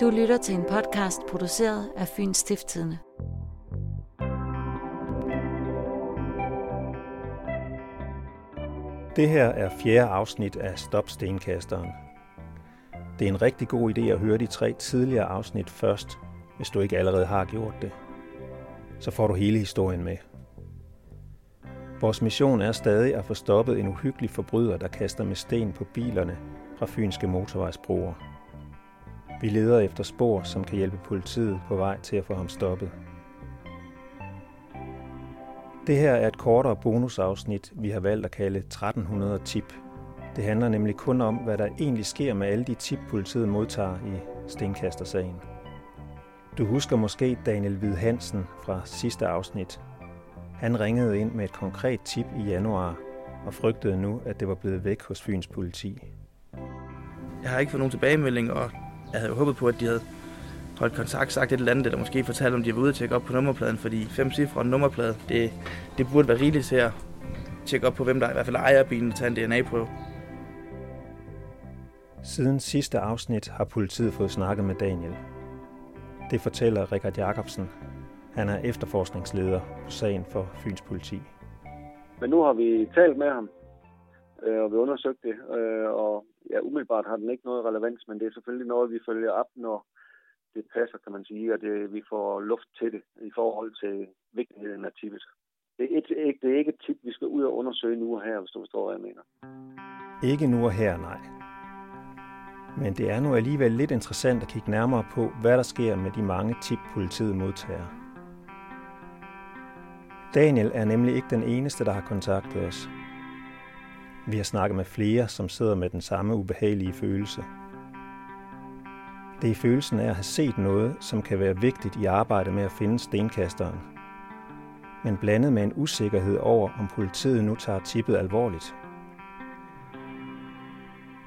Du lytter til en podcast produceret af Fyns Stiftstidende. Det her er fjerde afsnit af Stop Stenkasteren. Det er en rigtig god idé at høre de tre tidligere afsnit først, hvis du ikke allerede har gjort det. Så får du hele historien med. Vores mission er stadig at få stoppet en uhyggelig forbryder, der kaster med sten på bilerne fra fynske motorvejsbroer. Vi leder efter spor, som kan hjælpe politiet på vej til at få ham stoppet. Det her er et kortere bonusafsnit, vi har valgt at kalde 1300 tip. Det handler nemlig kun om, hvad der egentlig sker med alle de tip, politiet modtager i Stenkaster-sagen. Du husker måske Daniel Hvid Hansen fra sidste afsnit. Han ringede ind med et konkret tip i januar og frygtede nu, at det var blevet væk hos Fyns politi. Jeg har ikke fået nogen tilbagemelding, og jeg havde håbet på, at de havde holdt kontakt, sagt et eller andet, eller måske fortalt, om de var ude at tjekke op på nummerpladen, fordi fem cifre og nummerplade, det, det burde være rigeligt til at tjekke op på, hvem der i hvert fald ejer bilen og tage en DNA-prøve. Siden sidste afsnit har politiet fået snakket med Daniel. Det fortæller Richard Jacobsen. Han er efterforskningsleder på sagen for Fyns politi. Men nu har vi talt med ham, øh, og vi undersøgt det, øh, og ja, umiddelbart har den ikke noget relevans, men det er selvfølgelig noget, vi følger op, når det passer, kan man sige, og det, vi får luft til det i forhold til vigtigheden af tippet. Det er, et, det er ikke et tip, vi skal ud og undersøge nu og her, hvis du forstår, hvad jeg mener. Ikke nu og her, nej. Men det er nu alligevel lidt interessant at kigge nærmere på, hvad der sker med de mange tip, politiet modtager. Daniel er nemlig ikke den eneste, der har kontaktet os. Vi har snakket med flere, som sidder med den samme ubehagelige følelse. Det er følelsen af at have set noget, som kan være vigtigt i arbejdet med at finde stenkasteren. Men blandet med en usikkerhed over, om politiet nu tager tippet alvorligt.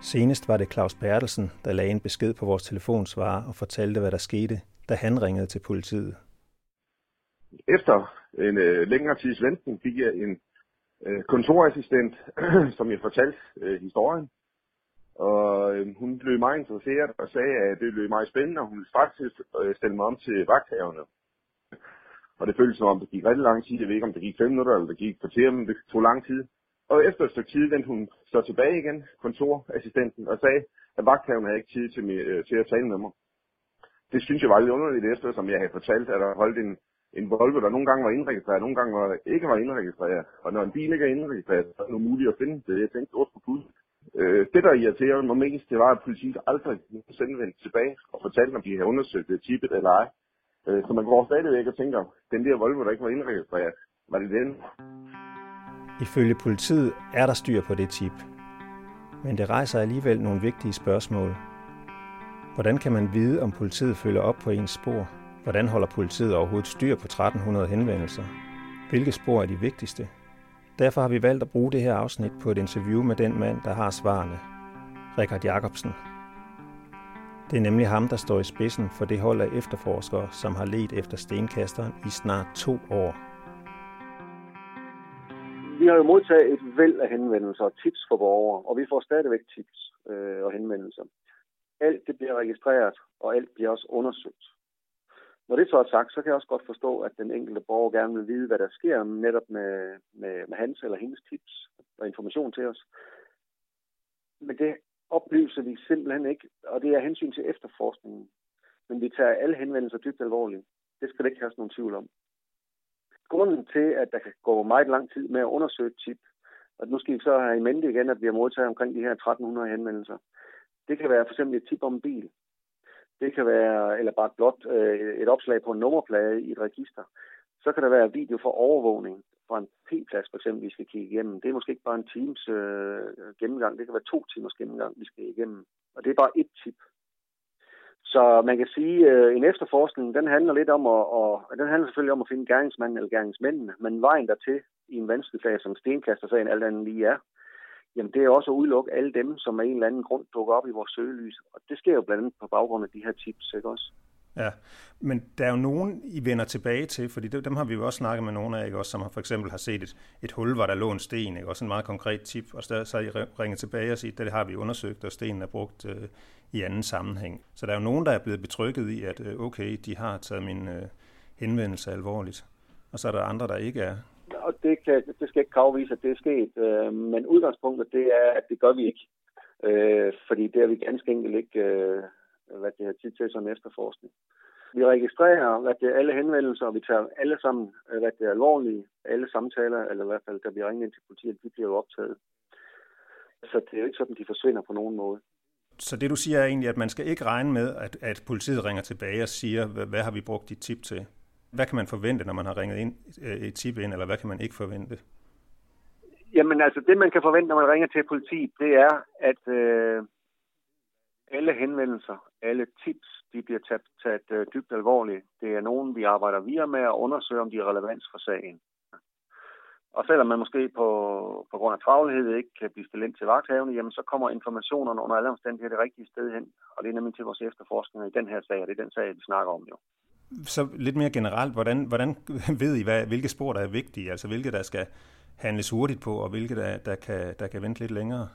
Senest var det Claus Bertelsen, der lagde en besked på vores telefonsvarer og fortalte, hvad der skete, da han ringede til politiet. Efter en øh, længere tids venten fik jeg en øh, kontorassistent, som jeg fortalte øh, historien. Og øh, hun blev meget interesseret og sagde, at det blev meget spændende, og hun ville straks øh, stille mig om til vagthaverne. Og det føltes som om, det gik rigtig lang tid. Jeg ved ikke, om det gik fem minutter, eller det gik kvarter, men det tog lang tid. Og efter et stykke tid vendte hun så tilbage igen, kontorassistenten, og sagde, at vagthavnen havde ikke tid til, mig, øh, til at tale med mig. Det synes jeg var lidt underligt efter, som jeg havde fortalt, at der holdt en en Volvo, der nogle gange var indregistreret, nogle gange var, ikke var indregistreret. Og når en bil ikke er indregistreret, så er det muligt at finde det. Jeg tænkte, også på pud. Øh, det, der irriterede mig mest, det var, at politiet aldrig sendte vendte tilbage og fortalte, om de havde undersøgt det tippet eller ej. Øh, så man går stadigvæk og tænker, den der Volvo, der ikke var indregistreret, var det den? Ifølge politiet er der styr på det tip. Men det rejser alligevel nogle vigtige spørgsmål. Hvordan kan man vide, om politiet følger op på ens spor? Hvordan holder politiet overhovedet styr på 1300 henvendelser? Hvilke spor er de vigtigste? Derfor har vi valgt at bruge det her afsnit på et interview med den mand, der har svarene. Richard Jacobsen. Det er nemlig ham, der står i spidsen for det hold af efterforskere, som har let efter stenkasteren i snart to år. Har jo modtaget et væld af henvendelser og tips fra borgere, og vi får stadigvæk tips øh, og henvendelser. Alt det bliver registreret, og alt bliver også undersøgt. Når det så er sagt, så kan jeg også godt forstå, at den enkelte borger gerne vil vide, hvad der sker netop med, med, med hans eller hendes tips og information til os. Men det oplyser vi simpelthen ikke, og det er hensyn til efterforskningen. Men vi tager alle henvendelser dybt alvorligt. Det skal det ikke have nogen tvivl om. Grunden til, at der kan gå meget lang tid med at undersøge tip, og nu skal vi så have i mente igen, at vi har modtaget omkring de her 1300 henvendelser. Det kan være for eksempel et tip om en bil, det kan være, eller bare blot øh, et opslag på en nummerplade i et register. Så kan der være video for overvågning fra en P-plads, for eksempel, vi skal kigge igennem. Det er måske ikke bare en times øh, gennemgang, det kan være to timers gennemgang, vi skal igennem. Og det er bare et tip. Så man kan sige, at en efterforskning, den handler lidt om at, og, den handler selvfølgelig om at finde gerningsmanden eller gerningsmændene, men vejen dertil i en vanskelig sag, som stenkaster-sagen alt andet lige er, jamen det er også at udelukke alle dem, som af en eller anden grund dukker op i vores søgelys. Og det sker jo blandt andet på baggrund af de her tips, ikke også? Ja, men der er jo nogen, I vender tilbage til, fordi dem har vi jo også snakket med nogle af, ikke? Også, som har for eksempel har set et, et hul, hvor der lå en sten, ikke? også en meget konkret tip, og så, så har I ringet tilbage og siger, det har vi undersøgt, og stenen er brugt øh, i anden sammenhæng. Så der er jo nogen, der er blevet betrykket i, at øh, okay, de har taget min øh, henvendelse alvorligt, og så er der andre, der ikke er. Og det, kan, det skal ikke afvise, at det er sket, øh, men udgangspunktet det er, at det gør vi ikke. Øh, fordi det er vi ganske enkelt ikke øh, hvad det har tid til som efterforskning. Vi registrerer hvad det er, alle henvendelser, og vi tager alle sammen øh, hvad det er alvorlige. Alle samtaler, eller i hvert fald, der bliver ringet ind til politiet, de bliver jo optaget. Så det er jo ikke sådan, de forsvinder på nogen måde. Så det du siger er egentlig, at man skal ikke regne med, at, at politiet ringer tilbage og siger, hvad, hvad har vi brugt dit tip til? Hvad kan man forvente, når man har ringet ind, øh, et tip ind, eller hvad kan man ikke forvente? Jamen altså, det man kan forvente, når man ringer til politiet, det er, at øh, alle henvendelser, alle tips, de bliver taget, taget øh, dybt alvorligt. Det er nogen, vi arbejder videre med at undersøge, om de er relevans for sagen. Og selvom man måske på, på grund af travlhed ikke kan blive stillet ind til vagthavene, jamen så kommer informationerne under alle omstændigheder det rigtige sted hen. Og det er nemlig til vores efterforskning i den her sag, og det er den sag, vi snakker om jo. Så lidt mere generelt, hvordan, hvordan ved I, hvad, hvilke spor, der er vigtige? Altså hvilke, der skal handles hurtigt på, og hvilke, der, der, kan, der kan vente lidt længere?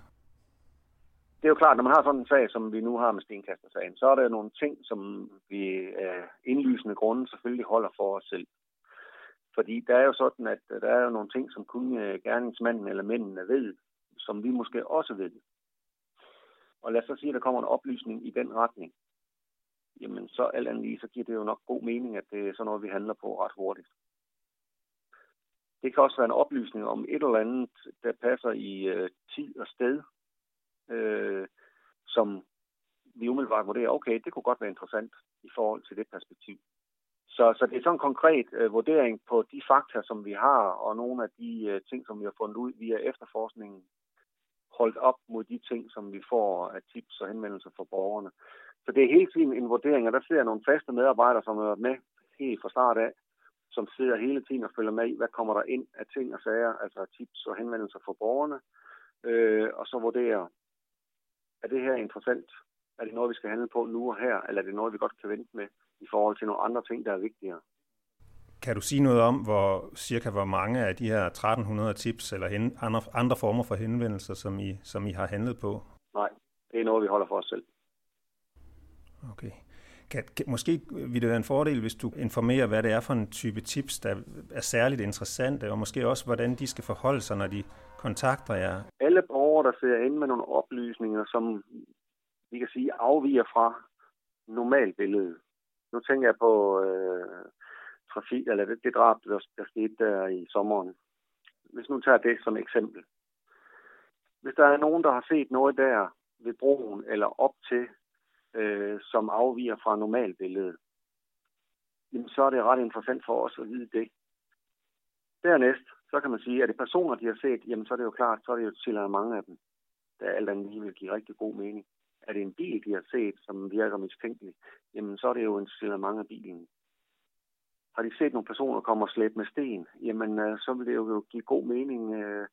Det er jo klart, når man har sådan en sag, som vi nu har med stenkastersagen, så er der nogle ting, som vi af indlysende grunde selvfølgelig holder for os selv. Fordi der er jo sådan, at øh, der er jo nogle ting, som kun øh, gerningsmanden eller mændene ved, som vi måske også ved. Og lad os så sige, at der kommer en oplysning i den retning. Jamen så alt andet lige, så giver det jo nok god mening, at det er sådan noget, vi handler på ret hurtigt. Det kan også være en oplysning om et eller andet, der passer i øh, tid og sted, øh, som vi umiddelbart vurderer, okay, det kunne godt være interessant i forhold til det perspektiv. Så, så det er sådan en konkret øh, vurdering på de fakta, som vi har, og nogle af de øh, ting, som vi har fundet ud via efterforskningen, holdt op mod de ting, som vi får af tips og henvendelser fra borgerne. Så det er hele tiden en vurdering, og der sidder nogle faste medarbejdere, som har været med helt fra start af, som sidder hele tiden og følger med i, hvad kommer der ind af ting og sager, altså tips og henvendelser fra borgerne, øh, og så vurderer, er det her interessant? Er det noget, vi skal handle på nu og her, eller er det noget, vi godt kan vente med i forhold til nogle andre ting, der er vigtigere? Kan du sige noget om, hvor cirka hvor mange af de her 1300 tips eller hen, andre, andre former for henvendelser, som I, som I har handlet på? Nej, det er noget, vi holder for os selv. Okay. Kan, kan, måske vil det være en fordel, hvis du informerer, hvad det er for en type tips, der er særligt interessante, og måske også, hvordan de skal forholde sig, når de kontakter jer? Alle borgere, der ser ind med nogle oplysninger, som vi kan sige afviger fra normalbilledet. Nu tænker jeg på øh, trafik, eller det, det drab, der, der skete der i sommeren. Hvis nu tager det som eksempel. Hvis der er nogen, der har set noget der ved broen eller op til, øh, som afviger fra normalbilledet, jamen så er det ret interessant for os at vide det. Dernæst, så kan man sige, at det personer, de har set, jamen så er det jo klart, så er det jo til mange af dem, der alt andet lige vil give rigtig god mening. Er det en bil, de har set, som virker mistænkelig, jamen så er det jo en til mange af bilen. Har de set nogle personer komme og slæbe med sten, jamen øh, så vil det jo give god mening, øh,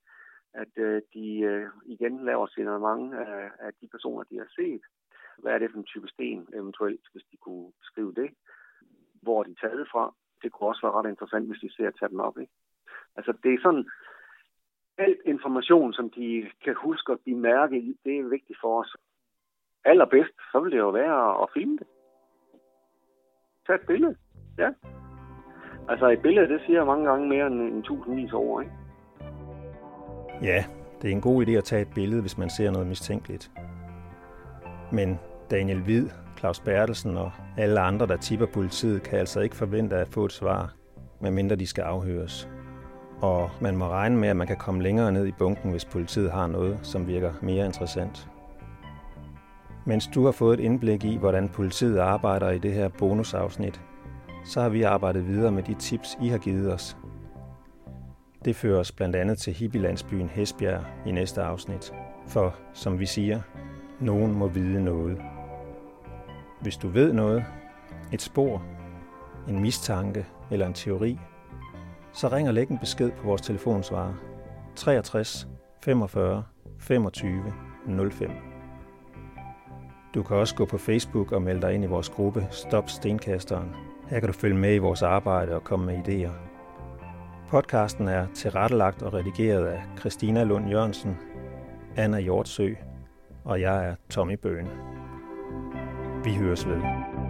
at øh, de øh, igen laver signalement af, øh, af de personer, de har set. Hvad er det for en type sten eventuelt, hvis de kunne skrive det? Hvor er de taget fra? Det kunne også være ret interessant, hvis de ser at tage dem op. Ikke? Altså det er sådan, alt information, som de kan huske og de mærke i, det er vigtigt for os. Allerbedst, så vil det jo være at filme det. Tag et billede, ja. Altså et billede, det siger mange gange mere end, en tusindvis over, ikke? Ja, det er en god idé at tage et billede, hvis man ser noget mistænkeligt. Men Daniel Hvid, Claus Bertelsen og alle andre, der tipper politiet, kan altså ikke forvente at få et svar, medmindre de skal afhøres og man må regne med, at man kan komme længere ned i bunken, hvis politiet har noget, som virker mere interessant. Mens du har fået et indblik i, hvordan politiet arbejder i det her bonusafsnit, så har vi arbejdet videre med de tips, I har givet os. Det fører os blandt andet til hippielandsbyen Hesbjerg i næste afsnit. For, som vi siger, nogen må vide noget. Hvis du ved noget, et spor, en mistanke eller en teori, så ring og læg en besked på vores telefonsvarer 63 45 25 05. Du kan også gå på Facebook og melde dig ind i vores gruppe Stop Stenkasteren. Her kan du følge med i vores arbejde og komme med idéer. Podcasten er tilrettelagt og redigeret af Christina Lund Jørgensen, Anna Hjortsø og jeg er Tommy Bøhn. Vi høres ved.